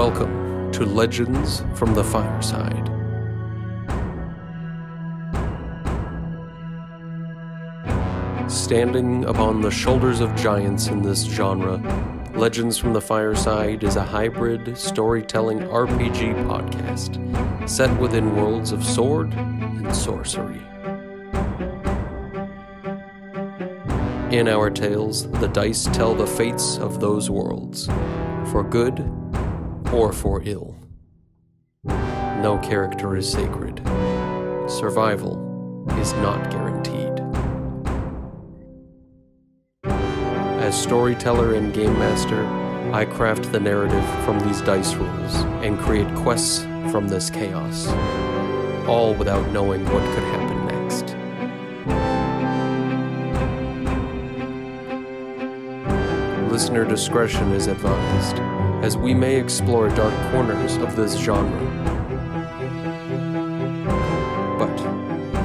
Welcome to Legends from the Fireside. Standing upon the shoulders of giants in this genre, Legends from the Fireside is a hybrid storytelling RPG podcast set within worlds of sword and sorcery. In our tales, the dice tell the fates of those worlds, for good or for ill. No character is sacred. Survival is not guaranteed. As storyteller and game master, I craft the narrative from these dice rolls and create quests from this chaos, all without knowing what could happen next. Listener discretion is advised, as we may explore dark corners of this genre. But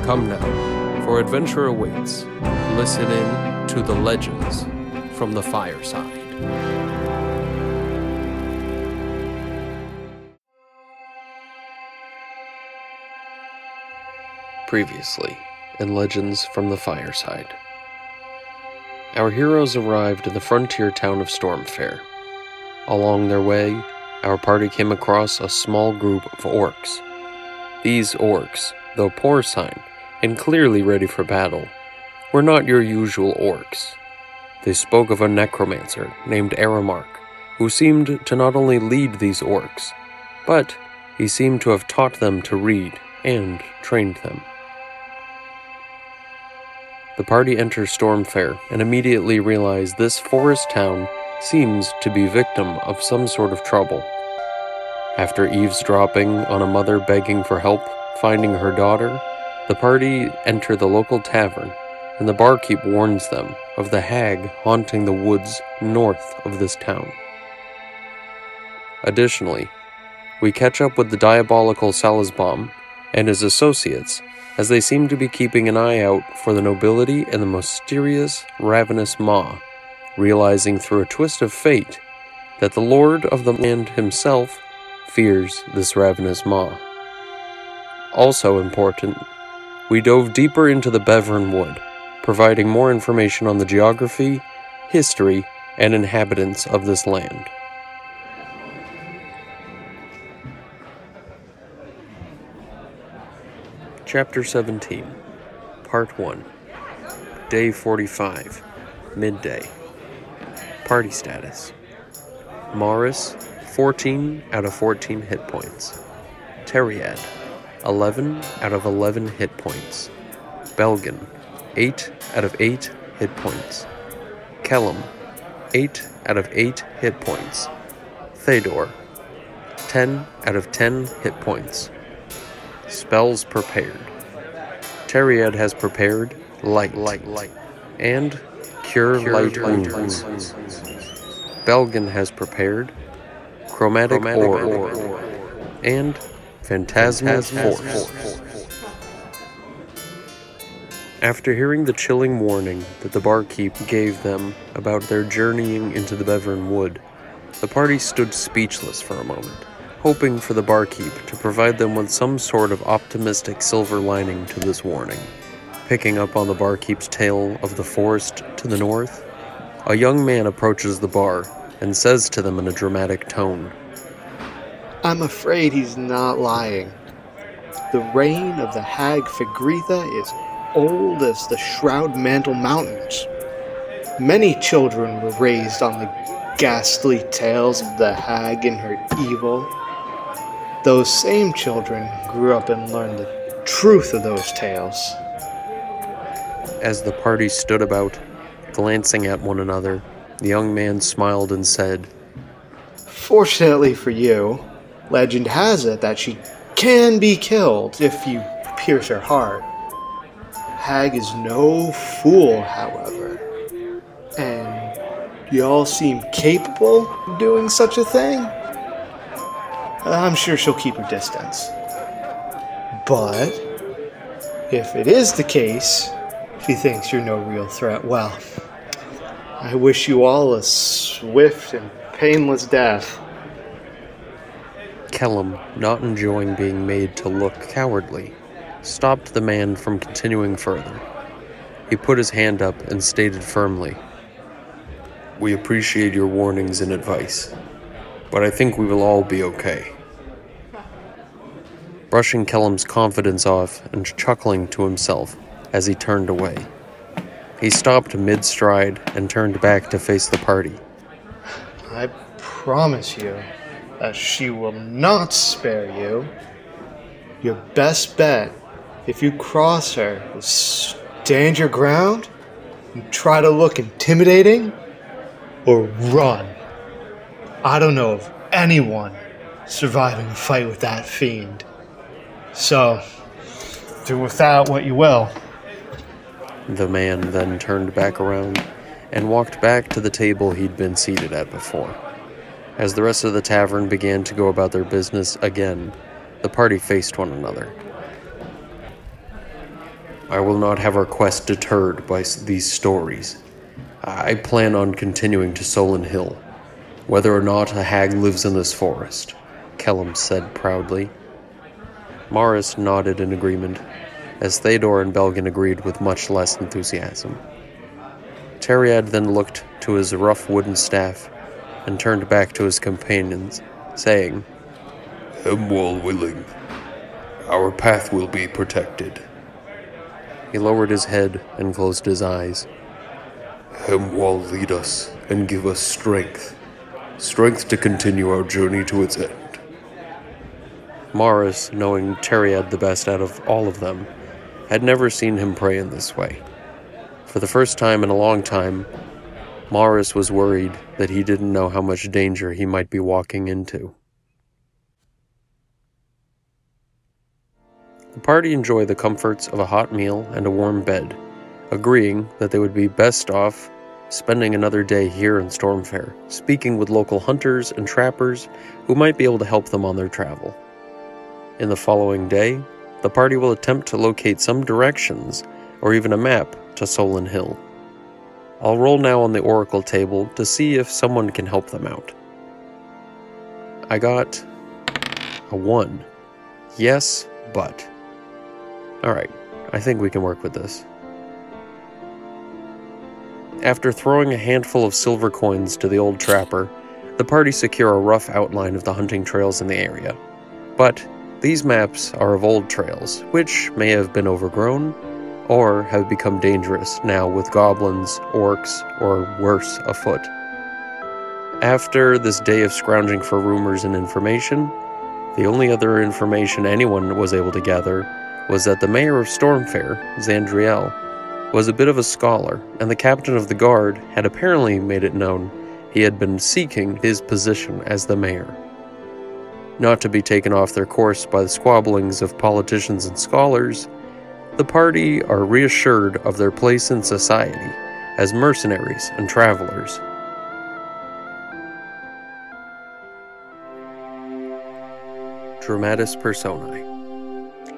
come now, for adventure awaits. Listen in to the legends from the fireside. Previously, in Legends from the Fireside. Our heroes arrived in the frontier town of Stormfair. Along their way, our party came across a small group of orcs. These orcs, though porcine and clearly ready for battle, were not your usual orcs. They spoke of a necromancer named Aramark, who seemed to not only lead these orcs, but he seemed to have taught them to read and trained them. The party enters Stormfair and immediately realize this forest town seems to be victim of some sort of trouble. After eavesdropping on a mother begging for help finding her daughter, the party enter the local tavern, and the barkeep warns them of the hag haunting the woods north of this town. Additionally, we catch up with the diabolical Salazbom and his associates as they seem to be keeping an eye out for the nobility and the mysterious ravenous maw, realizing through a twist of fate that the lord of the land himself fears this ravenous maw. Also important, we dove deeper into the Bevren Wood, providing more information on the geography, history, and inhabitants of this land. Chapter 17, Part 1, Day 45, Midday. Party status Morris, 14 out of 14 hit points. Teriad, 11 out of 11 hit points. Belgan, 8 out of 8 hit points. Kellum, 8 out of 8 hit points. Thedor, 10 out of 10 hit points. Spells prepared. Teriad has prepared light, light, light, and cure, cure light, light wounds. Belgan has prepared chromatic, chromatic orb, orb, and phantasmal force. force. After hearing the chilling warning that the barkeep gave them about their journeying into the Bevren Wood, the party stood speechless for a moment, hoping for the barkeep to provide them with some sort of optimistic silver lining to this warning. Picking up on the barkeep's tale of the forest to the north, a young man approaches the bar and says to them in a dramatic tone I'm afraid he's not lying. The reign of the hag Figretha is old as the Shroud Mantle Mountains. Many children were raised on the ghastly tales of the hag and her evil. Those same children grew up and learned the truth of those tales. As the party stood about, glancing at one another, the young man smiled and said, Fortunately for you, legend has it that she can be killed if you pierce her heart. Hag is no fool, however, and y'all seem capable of doing such a thing. I'm sure she'll keep her distance. But if it is the case, she thinks you're no real threat, well, I wish you all a swift and painless death. Kellum, not enjoying being made to look cowardly, stopped the man from continuing further. He put his hand up and stated firmly, We appreciate your warnings and advice, but I think we will all be okay. Brushing Kellum's confidence off and chuckling to himself as he turned away. He stopped mid stride and turned back to face the party. I promise you that she will not spare you. Your best bet, if you cross her, is stand your ground and try to look intimidating or run. I don't know of anyone surviving a fight with that fiend. So, do without what you will. The man then turned back around and walked back to the table he'd been seated at before. As the rest of the tavern began to go about their business again, the party faced one another. I will not have our quest deterred by these stories. I plan on continuing to Solin Hill, whether or not a hag lives in this forest, Kellum said proudly. Morris nodded in agreement, as Theodore and Belgan agreed with much less enthusiasm. Teriad then looked to his rough wooden staff and turned back to his companions, saying, Hemwall willing, our path will be protected. He lowered his head and closed his eyes. Hemwall lead us and give us strength, strength to continue our journey to its end. Morris, knowing Teriad the best out of all of them, had never seen him pray in this way. For the first time in a long time, Morris was worried that he didn't know how much danger he might be walking into. The party enjoyed the comforts of a hot meal and a warm bed, agreeing that they would be best off spending another day here in Stormfair, speaking with local hunters and trappers who might be able to help them on their travel. In the following day, the party will attempt to locate some directions or even a map to Solin Hill. I'll roll now on the oracle table to see if someone can help them out. I got a 1. Yes, but. Alright, I think we can work with this. After throwing a handful of silver coins to the old trapper, the party secure a rough outline of the hunting trails in the area. But these maps are of old trails, which may have been overgrown or have become dangerous now with goblins, orcs, or worse afoot. After this day of scrounging for rumors and information, the only other information anyone was able to gather was that the mayor of Stormfair, Zandriel, was a bit of a scholar, and the captain of the guard had apparently made it known he had been seeking his position as the mayor. Not to be taken off their course by the squabblings of politicians and scholars, the party are reassured of their place in society as mercenaries and travelers. Dramatis Personae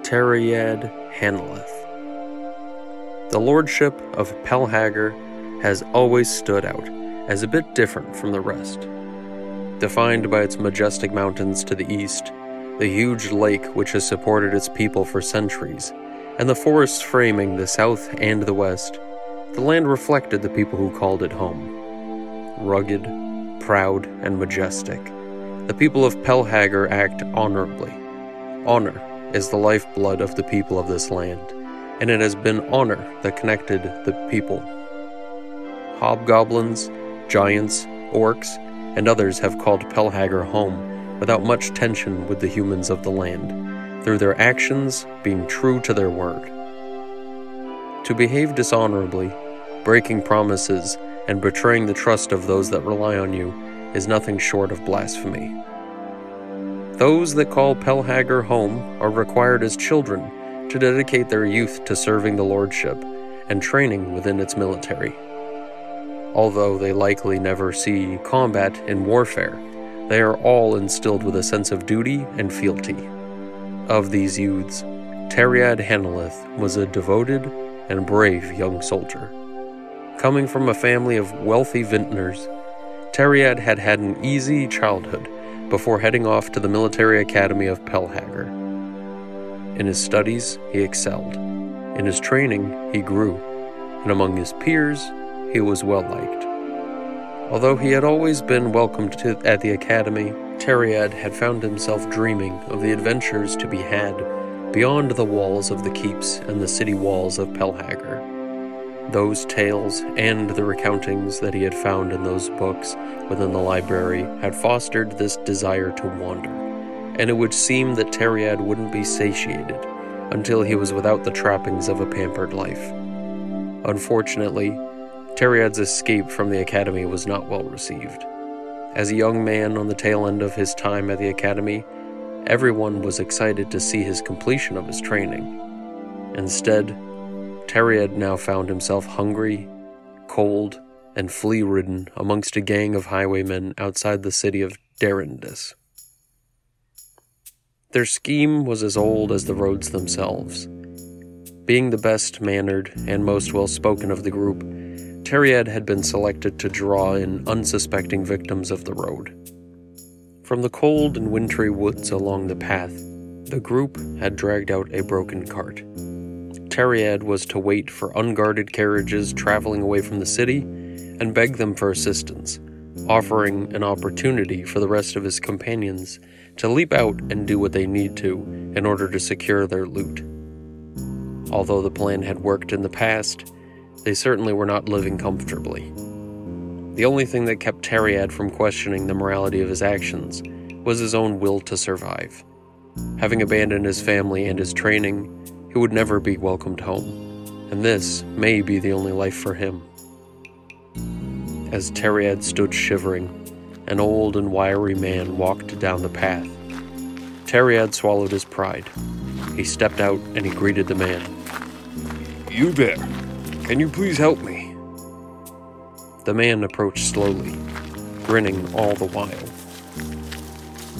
Teriad Hanalith The lordship of Pelhagar has always stood out as a bit different from the rest. Defined by its majestic mountains to the east, the huge lake which has supported its people for centuries, and the forests framing the south and the west, the land reflected the people who called it home. Rugged, proud, and majestic, the people of Pelhagar act honorably. Honor is the lifeblood of the people of this land, and it has been honor that connected the people. Hobgoblins, giants, orcs, and others have called Pelhagar home without much tension with the humans of the land through their actions being true to their word. To behave dishonorably, breaking promises, and betraying the trust of those that rely on you is nothing short of blasphemy. Those that call Pelhagar home are required as children to dedicate their youth to serving the Lordship and training within its military. Although they likely never see combat in warfare, they are all instilled with a sense of duty and fealty. Of these youths, Teriad Hanalith was a devoted and brave young soldier. Coming from a family of wealthy vintners, Teriad had had an easy childhood before heading off to the military academy of Pelhager. In his studies, he excelled. In his training, he grew. And among his peers, he was well liked. Although he had always been welcomed to, at the academy, Teriad had found himself dreaming of the adventures to be had beyond the walls of the keeps and the city walls of Pelhager. Those tales and the recountings that he had found in those books within the library had fostered this desire to wander, and it would seem that Teriad wouldn't be satiated until he was without the trappings of a pampered life. Unfortunately, Teriad's escape from the academy was not well received. As a young man on the tail end of his time at the academy, everyone was excited to see his completion of his training. Instead, Teriad now found himself hungry, cold, and flea ridden amongst a gang of highwaymen outside the city of Derindis. Their scheme was as old as the roads themselves. Being the best mannered and most well spoken of the group, Teriad had been selected to draw in unsuspecting victims of the road. From the cold and wintry woods along the path, the group had dragged out a broken cart. Teriad was to wait for unguarded carriages traveling away from the city and beg them for assistance, offering an opportunity for the rest of his companions to leap out and do what they need to in order to secure their loot. Although the plan had worked in the past, they certainly were not living comfortably. The only thing that kept Teriad from questioning the morality of his actions was his own will to survive. Having abandoned his family and his training, he would never be welcomed home, and this may be the only life for him. As Teriad stood shivering, an old and wiry man walked down the path. Teriad swallowed his pride. He stepped out and he greeted the man. You there. Can you please help me? The man approached slowly, grinning all the while.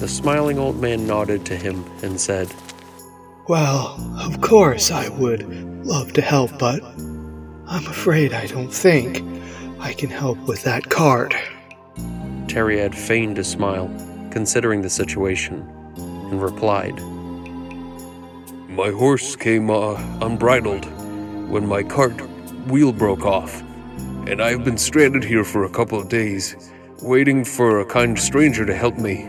The smiling old man nodded to him and said, Well, of course I would love to help, but I'm afraid I don't think I can help with that cart. Teriad feigned a smile, considering the situation, and replied, My horse came uh, unbridled when my cart wheel broke off, and I've been stranded here for a couple of days, waiting for a kind stranger to help me.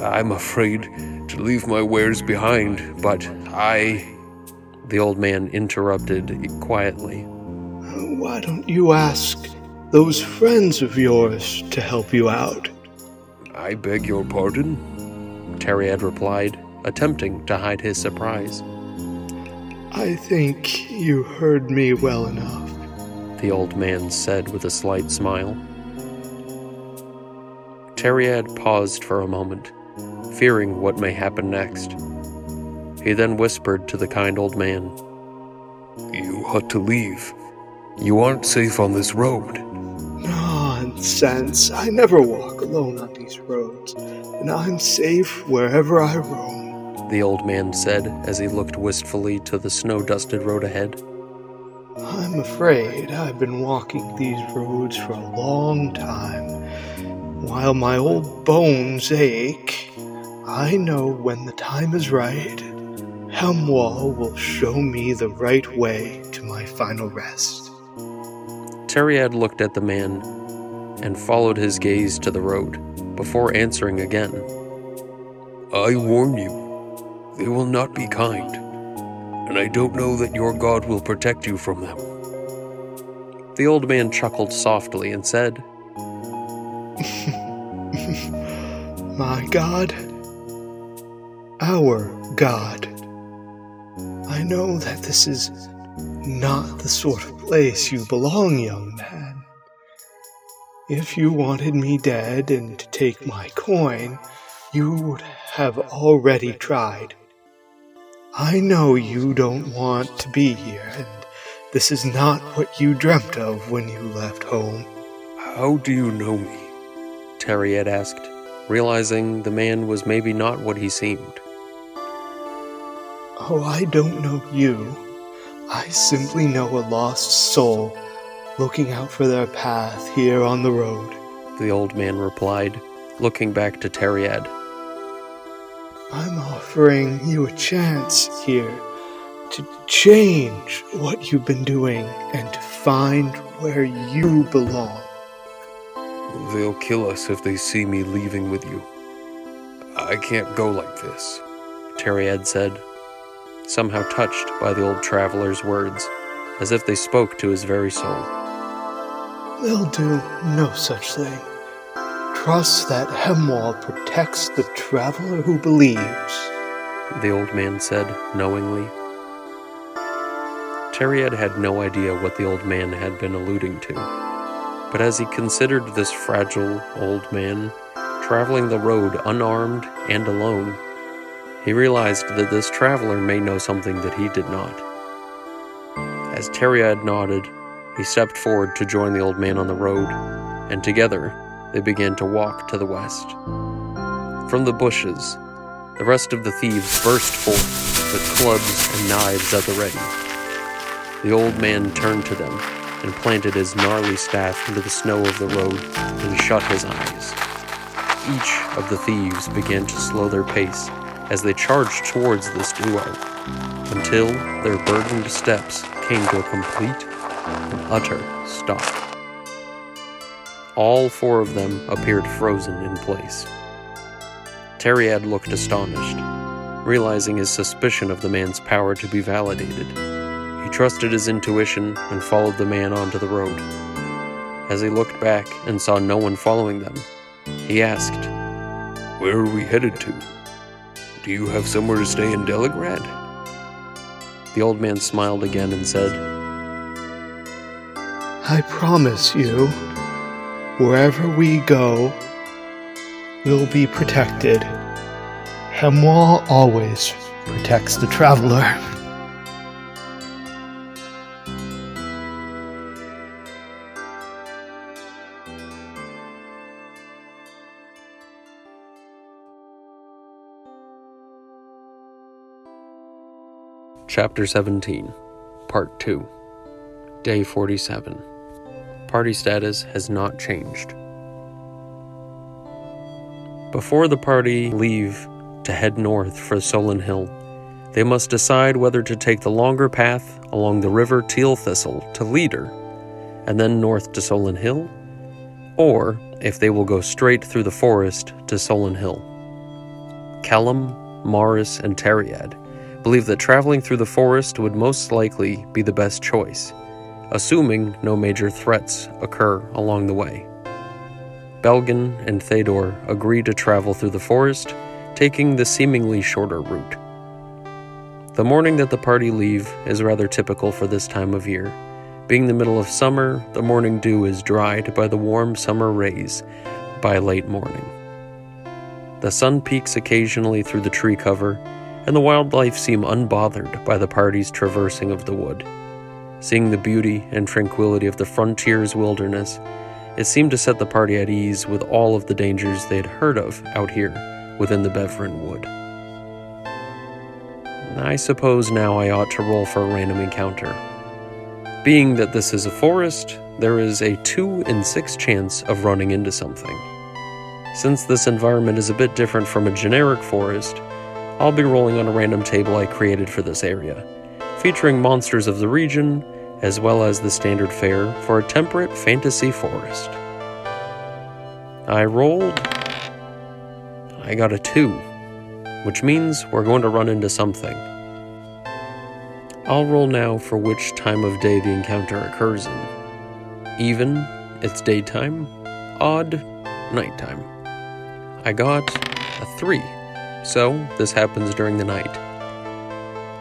I'm afraid to leave my wares behind, but I. The old man interrupted quietly. Why don't you ask those friends of yours to help you out? I beg your pardon? Teriad replied, attempting to hide his surprise. I think you heard me well enough, the old man said with a slight smile. Teriad paused for a moment, fearing what may happen next. He then whispered to the kind old man, You ought to leave. You aren't safe on this road. Nonsense. I never walk alone on these roads, and I'm safe wherever I roam. The old man said as he looked wistfully to the snow dusted road ahead. I'm afraid I've been walking these roads for a long time. While my old bones ache, I know when the time is right, Helmwall will show me the right way to my final rest. Teriad looked at the man and followed his gaze to the road before answering again. I warn you, they will not be kind, and I don't know that your God will protect you from them. The old man chuckled softly and said, My God, our God. I know that this is not the sort of place you belong, young man. If you wanted me dead and to take my coin, you would have already tried. I know you don't want to be here, and this is not what you dreamt of when you left home. How do you know me? Teriad asked, realizing the man was maybe not what he seemed. Oh, I don't know you. I simply know a lost soul looking out for their path here on the road. The old man replied, looking back to Teriad. I'm offering you a chance here to change what you've been doing and to find where you belong. They'll kill us if they see me leaving with you. I can't go like this. Teriad said, somehow touched by the old traveler's words, as if they spoke to his very soul. They'll do no such thing. Trust that Hemwall protects the traveler who believes, the old man said knowingly. Teriad had no idea what the old man had been alluding to, but as he considered this fragile old man traveling the road unarmed and alone, he realized that this traveler may know something that he did not. As Teriad nodded, he stepped forward to join the old man on the road, and together they began to walk to the west. From the bushes, the rest of the thieves burst forth with clubs and knives at the ready. The old man turned to them and planted his gnarly staff into the snow of the road and shut his eyes. Each of the thieves began to slow their pace as they charged towards this duo, until their burdened steps came to a complete and utter stop. All four of them appeared frozen in place. Teriad looked astonished, realizing his suspicion of the man's power to be validated. He trusted his intuition and followed the man onto the road. As he looked back and saw no one following them, he asked, Where are we headed to? Do you have somewhere to stay in Delagrad? The old man smiled again and said, I promise you, wherever we go, we'll be protected. Hemwall always protects the traveler. Chapter 17, Part 2, Day 47. Party status has not changed. Before the party leave to head north for Solin Hill, they must decide whether to take the longer path along the river Teal Thistle to Leader and then north to Solin Hill, or if they will go straight through the forest to Solin Hill. Callum, Morris, and Teriad believe that traveling through the forest would most likely be the best choice, assuming no major threats occur along the way. Belgan and Thedor agree to travel through the forest, taking the seemingly shorter route. The morning that the party leave is rather typical for this time of year. Being the middle of summer, the morning dew is dried by the warm summer rays by late morning. The sun peeks occasionally through the tree cover, and the wildlife seem unbothered by the party's traversing of the wood. Seeing the beauty and tranquility of the frontier's wilderness, it seemed to set the party at ease with all of the dangers they had heard of out here within the Bevren wood. I suppose now I ought to roll for a random encounter. Being that this is a forest, there is a 2 in 6 chance of running into something. Since this environment is a bit different from a generic forest, I'll be rolling on a random table I created for this area, featuring monsters of the region, as well as the standard fare for a temperate fantasy forest. I rolled. I got a 2, which means we're going to run into something. I'll roll now for which time of day the encounter occurs in. Even, it's daytime. Odd, nighttime. I got a 3 so this happens during the night.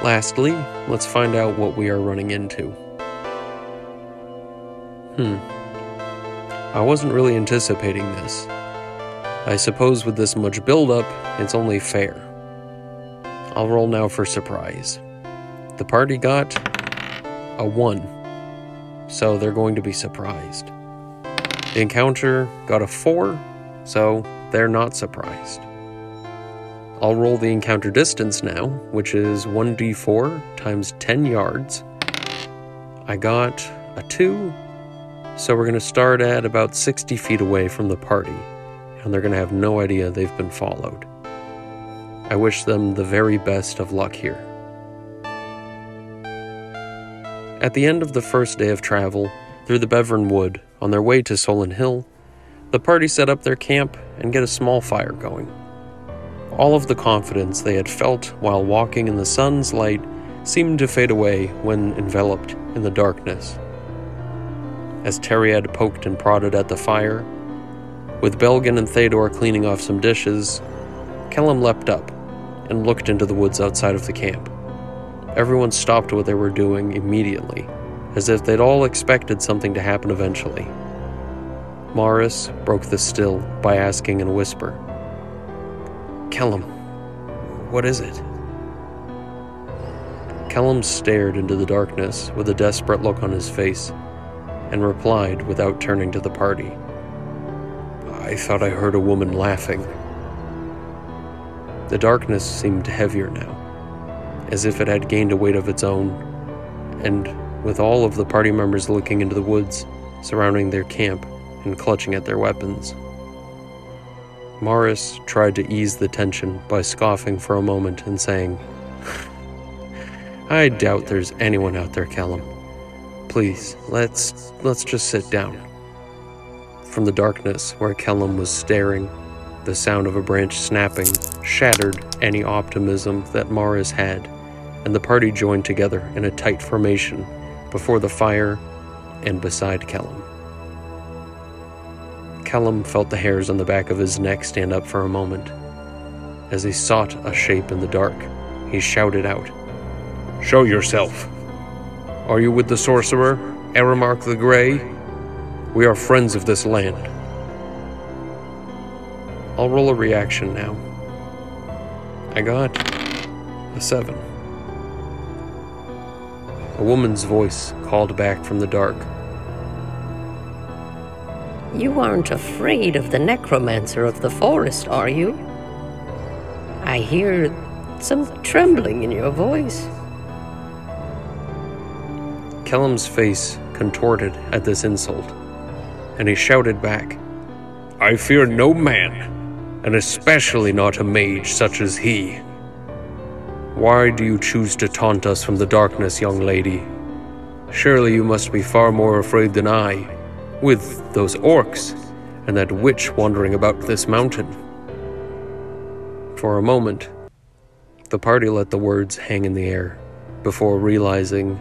Lastly, let's find out what we are running into. Hmm. I wasn't really anticipating this. I suppose with this much build-up, it's only fair. I'll roll now for surprise. The party got a 1, so they're going to be surprised. The encounter got a 4, so they're not surprised. I'll roll the encounter distance now, which is 1d4 times 10 yards. I got a 2, so we're going to start at about 60 feet away from the party, and they're going to have no idea they've been followed. I wish them the very best of luck here. At the end of the first day of travel through the Bevren Wood on their way to Solin Hill, the party set up their camp and get a small fire going. All of the confidence they had felt while walking in the sun's light seemed to fade away when enveloped in the darkness. As Teriad poked and prodded at the fire, with Belgen and Théodore cleaning off some dishes, Kellum leapt up and looked into the woods outside of the camp. Everyone stopped what they were doing immediately, as if they'd all expected something to happen eventually. Morris broke the still by asking in a whisper, Kellum, what is it? Kellum stared into the darkness with a desperate look on his face and replied without turning to the party. I thought I heard a woman laughing. The darkness seemed heavier now, as if it had gained a weight of its own, and with all of the party members looking into the woods surrounding their camp and clutching at their weapons. Morris tried to ease the tension by scoffing for a moment and saying, I doubt there's anyone out there, Callum. Please, let's let's just sit down. From the darkness where Kellum was staring, the sound of a branch snapping shattered any optimism that Morris had, and the party joined together in a tight formation before the fire and beside Kellum. Kellum felt the hairs on the back of his neck stand up for a moment. As he sought a shape in the dark, he shouted out, Show yourself! Are you with the sorcerer, Aramark the Grey? We are friends of this land. I'll roll a reaction now. I got a seven. A woman's voice called back from the dark. You aren't afraid of the necromancer of the forest, are you? I hear some trembling in your voice. Kellum's face contorted at this insult, and he shouted back, I fear no man, and especially not a mage such as he. Why do you choose to taunt us from the darkness, young lady? Surely you must be far more afraid than I, with those orcs and that witch wandering about this mountain. For a moment, the party let the words hang in the air before realizing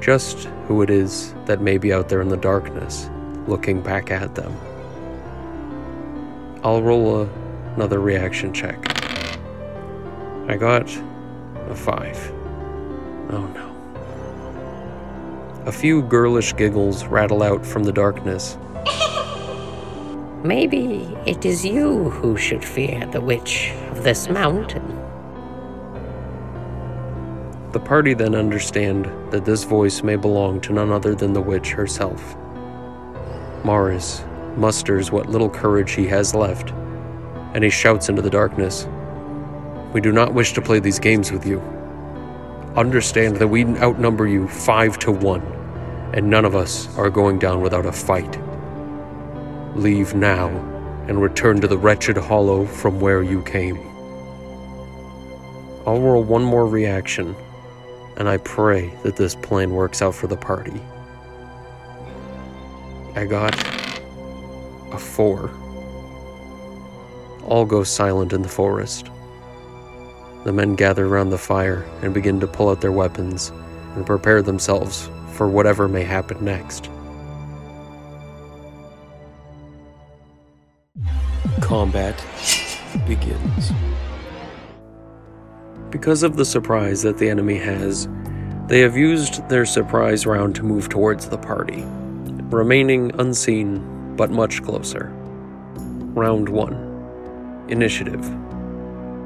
just who it is that may be out there in the darkness looking back at them. I'll roll a, another reaction check. I got a five. Oh no. A few girlish giggles rattle out from the darkness. Maybe it is you who should fear the witch of this mountain. The party then understand that this voice may belong to none other than the witch herself. Morris musters what little courage he has left, and he shouts into the darkness We do not wish to play these games with you. Understand that we outnumber you five to one, and none of us are going down without a fight. Leave now and return to the wretched hollow from where you came. I'll roll one more reaction, and I pray that this plan works out for the party. I got a four. All go silent in the forest. The men gather around the fire and begin to pull out their weapons and prepare themselves for whatever may happen next. Combat begins. Because of the surprise that the enemy has, they have used their surprise round to move towards the party, remaining unseen but much closer. Round 1 Initiative.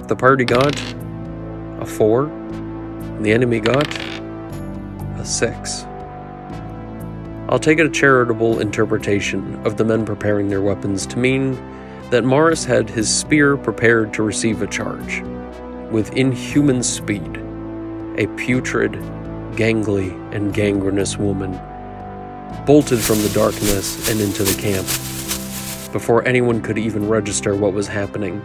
The party got a 4, the enemy got a 6. I'll take a charitable interpretation of the men preparing their weapons to mean that Morris had his spear prepared to receive a charge. With inhuman speed, a putrid, gangly, and gangrenous woman bolted from the darkness and into the camp. Before anyone could even register what was happening,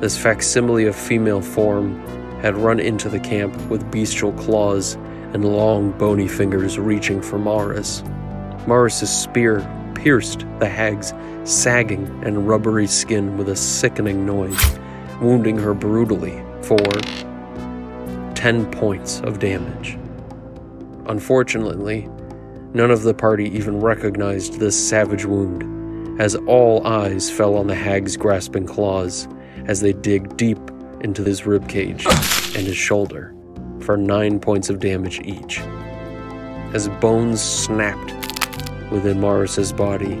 This facsimile of female form had run into the camp with bestial claws and long, bony fingers reaching for Morris. Morris's spear pierced the hag's sagging and rubbery skin with a sickening noise, wounding her brutally for 10 points of damage. Unfortunately, none of the party even recognized this savage wound, as all eyes fell on the hag's grasping claws as they dig deep into his ribcage and his shoulder for 9 points of damage each. As bones snapped within Morris's body,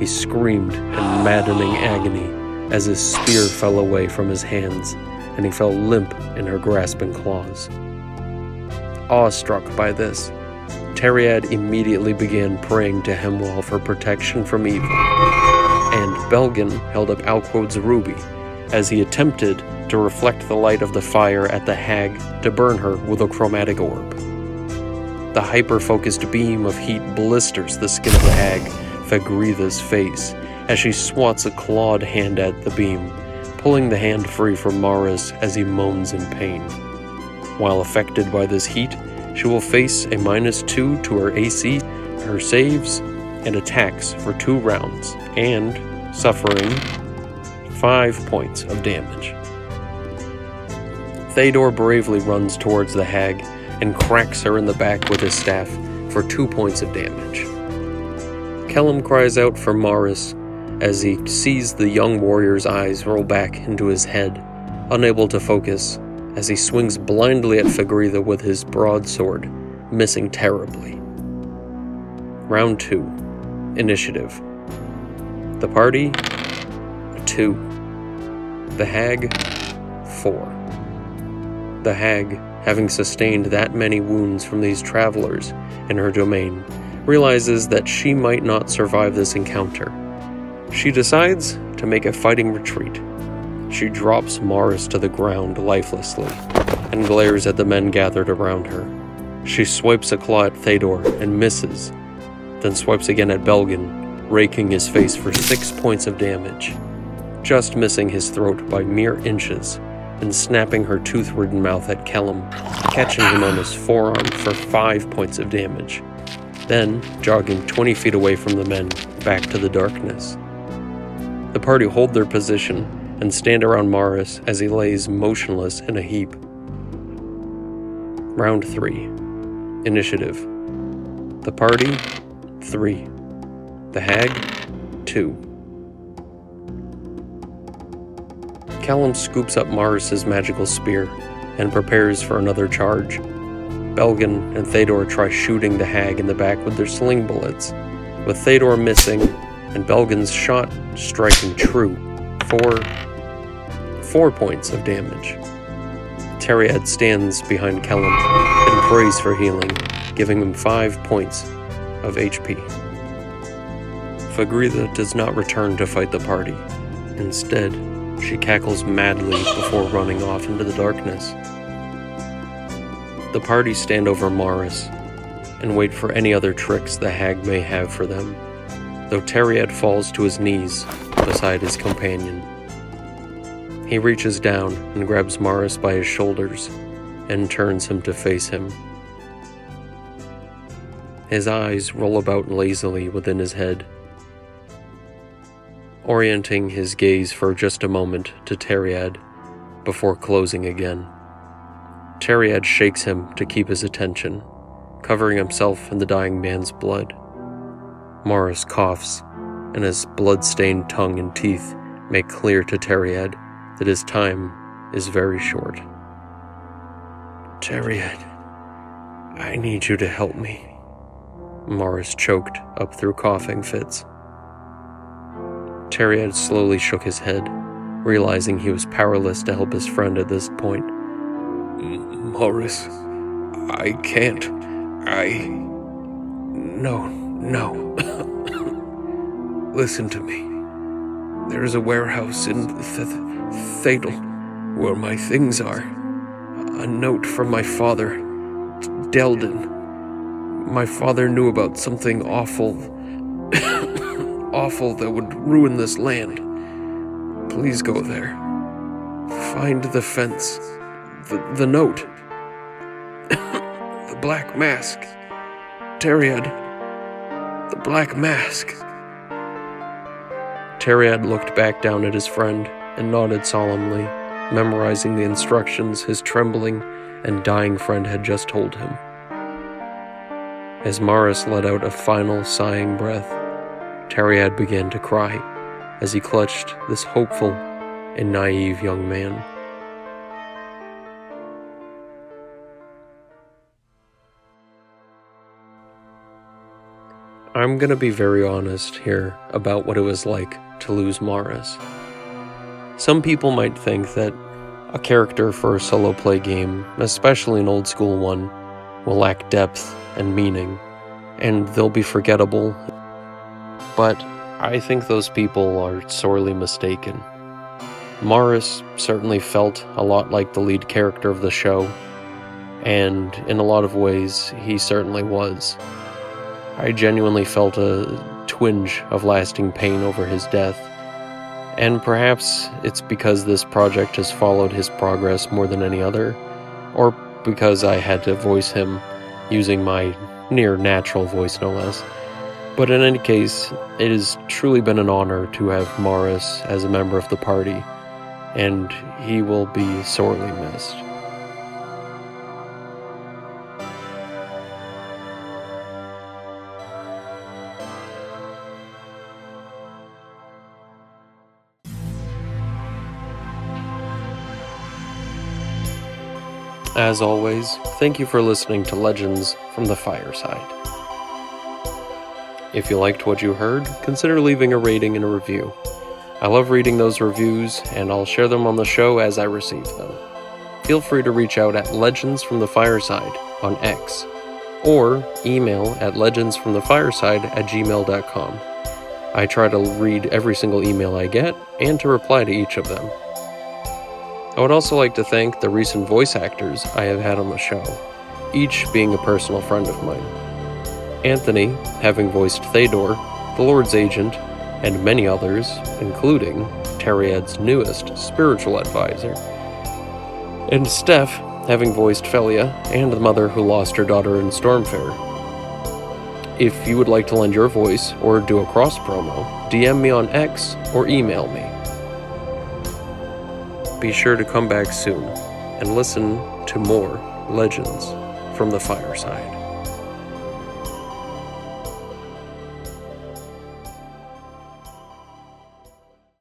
he screamed in maddening agony as his spear fell away from his hands and he fell limp in her grasping claws. Awestruck by this, Teriad immediately began praying to Hemwall for protection from evil, and Belgan held up Alquod's ruby as he attempted to reflect the light of the fire at the hag to burn her with a chromatic orb. The hyper focused beam of heat blisters the skin of the hag, Fagritha's face, as she swats a clawed hand at the beam, pulling the hand free from Morris as he moans in pain. While affected by this heat, she will face a minus two to her AC, her saves, and attacks for two rounds, and suffering five points of damage. Théodore bravely runs towards the hag and cracks her in the back with his staff for two points of damage. Kellum cries out for Morris as he sees the young warrior's eyes roll back into his head, unable to focus as he swings blindly at Fagritha with his broadsword, missing terribly. Round 2 Initiative. The party 2. The hag 4. The hag, having sustained that many wounds from these travelers in her domain, realizes that she might not survive this encounter. She decides to make a fighting retreat. She drops Morris to the ground lifelessly and glares at the men gathered around her. She swipes a claw at Théodore and misses, then swipes again at Belgin, raking his face for six points of damage, just missing his throat by mere inches and snapping her tooth ridden mouth at Kellum, catching him on his forearm for five points of damage, then jogging 20 feet away from the men back to the darkness. The party hold their position and stand around Morris as he lays motionless in a heap. Round 3 Initiative The party 3. The hag 2. Callum scoops up Morris's magical spear and prepares for another charge. Belgan and Théodore try shooting the hag in the back with their sling bullets, with Théodore missing and Belgan's shot striking true for four points of damage. Teriad stands behind Kellum and prays for healing, giving him five points of HP. Fagritha does not return to fight the party. Instead, she cackles madly before running off into the darkness. The party stand over Morris and wait for any other tricks the hag may have for them, though Teriad falls to his knees beside his companion. He reaches down and grabs Morris by his shoulders and turns him to face him. His eyes roll about lazily within his head orienting his gaze for just a moment to Teriad before closing again. Teriad shakes him to keep his attention, covering himself in the dying man's blood. Morris coughs, and his blood-stained tongue and teeth make clear to Teriad that his time is very short. Teriad, I need you to help me. Morris choked up through coughing fits. Teriad slowly shook his head, realizing he was powerless to help his friend at this point. Morris, I can't. I. No, no. Listen to me. There is a warehouse in Th- Thetel where my things are. A note from my father, Delden. My father knew about something awful awful that would ruin this land. Please go there. find the fence, the, the note, the black mask. Teriad, the black mask. Teriad looked back down at his friend and nodded solemnly, memorizing the instructions his trembling and dying friend had just told him. As Morris let out a final sighing breath, Teriad began to cry as he clutched this hopeful and naive young man. I'm gonna be very honest here about what it was like to lose Morris. Some people might think that a character for a solo play game, especially an old school one, will lack depth and meaning, and they'll be forgettable. But I think those people are sorely mistaken. Morris certainly felt a lot like the lead character of the show, and in a lot of ways, he certainly was. I genuinely felt a twinge of lasting pain over his death, and perhaps it's because this project has followed his progress more than any other, or because I had to voice him using my near natural voice, no less. But in any case, it has truly been an honor to have Morris as a member of the party, and he will be sorely missed. As always, thank you for listening to Legends from the Fireside. If you liked what you heard, consider leaving a rating and a review. I love reading those reviews, and I'll share them on the show as I receive them. Feel free to reach out at Legends from the Fireside on X, or email at legendsfromthefireside at gmail.com. I try to read every single email I get and to reply to each of them. I would also like to thank the recent voice actors I have had on the show, each being a personal friend of mine. Anthony, having voiced Thedor, the Lord's Agent, and many others, including Teriad's newest spiritual advisor. And Steph, having voiced Felia and the mother who lost her daughter in Stormfair. If you would like to lend your voice or do a cross promo, DM me on X or email me be sure to come back soon and listen to more legends from the fireside.